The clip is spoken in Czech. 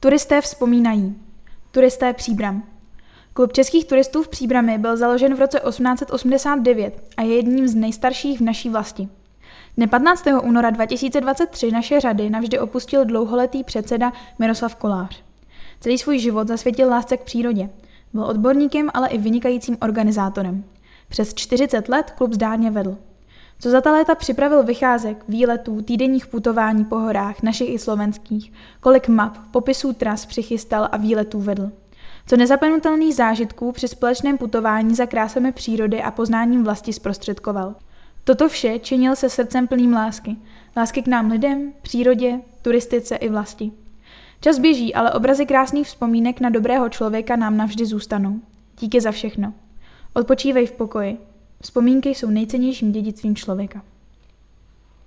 Turisté vzpomínají. Turisté Příbram. Klub českých turistů v Příbrami byl založen v roce 1889 a je jedním z nejstarších v naší vlasti. Dne 15. února 2023 naše řady navždy opustil dlouholetý předseda Miroslav Kolář. Celý svůj život zasvětil lásce k přírodě. Byl odborníkem, ale i vynikajícím organizátorem. Přes 40 let klub zdárně vedl. Co za ta léta připravil vycházek, výletů, týdenních putování po horách, našich i slovenských, kolik map, popisů tras přichystal a výletů vedl. Co nezapomenutelných zážitků při společném putování za krásami přírody a poznáním vlasti zprostředkoval. Toto vše činil se srdcem plným lásky. Lásky k nám lidem, přírodě, turistice i vlasti. Čas běží, ale obrazy krásných vzpomínek na dobrého člověka nám navždy zůstanou. Díky za všechno. Odpočívej v pokoji. Vzpomínky jsou nejcennějším dědictvím člověka.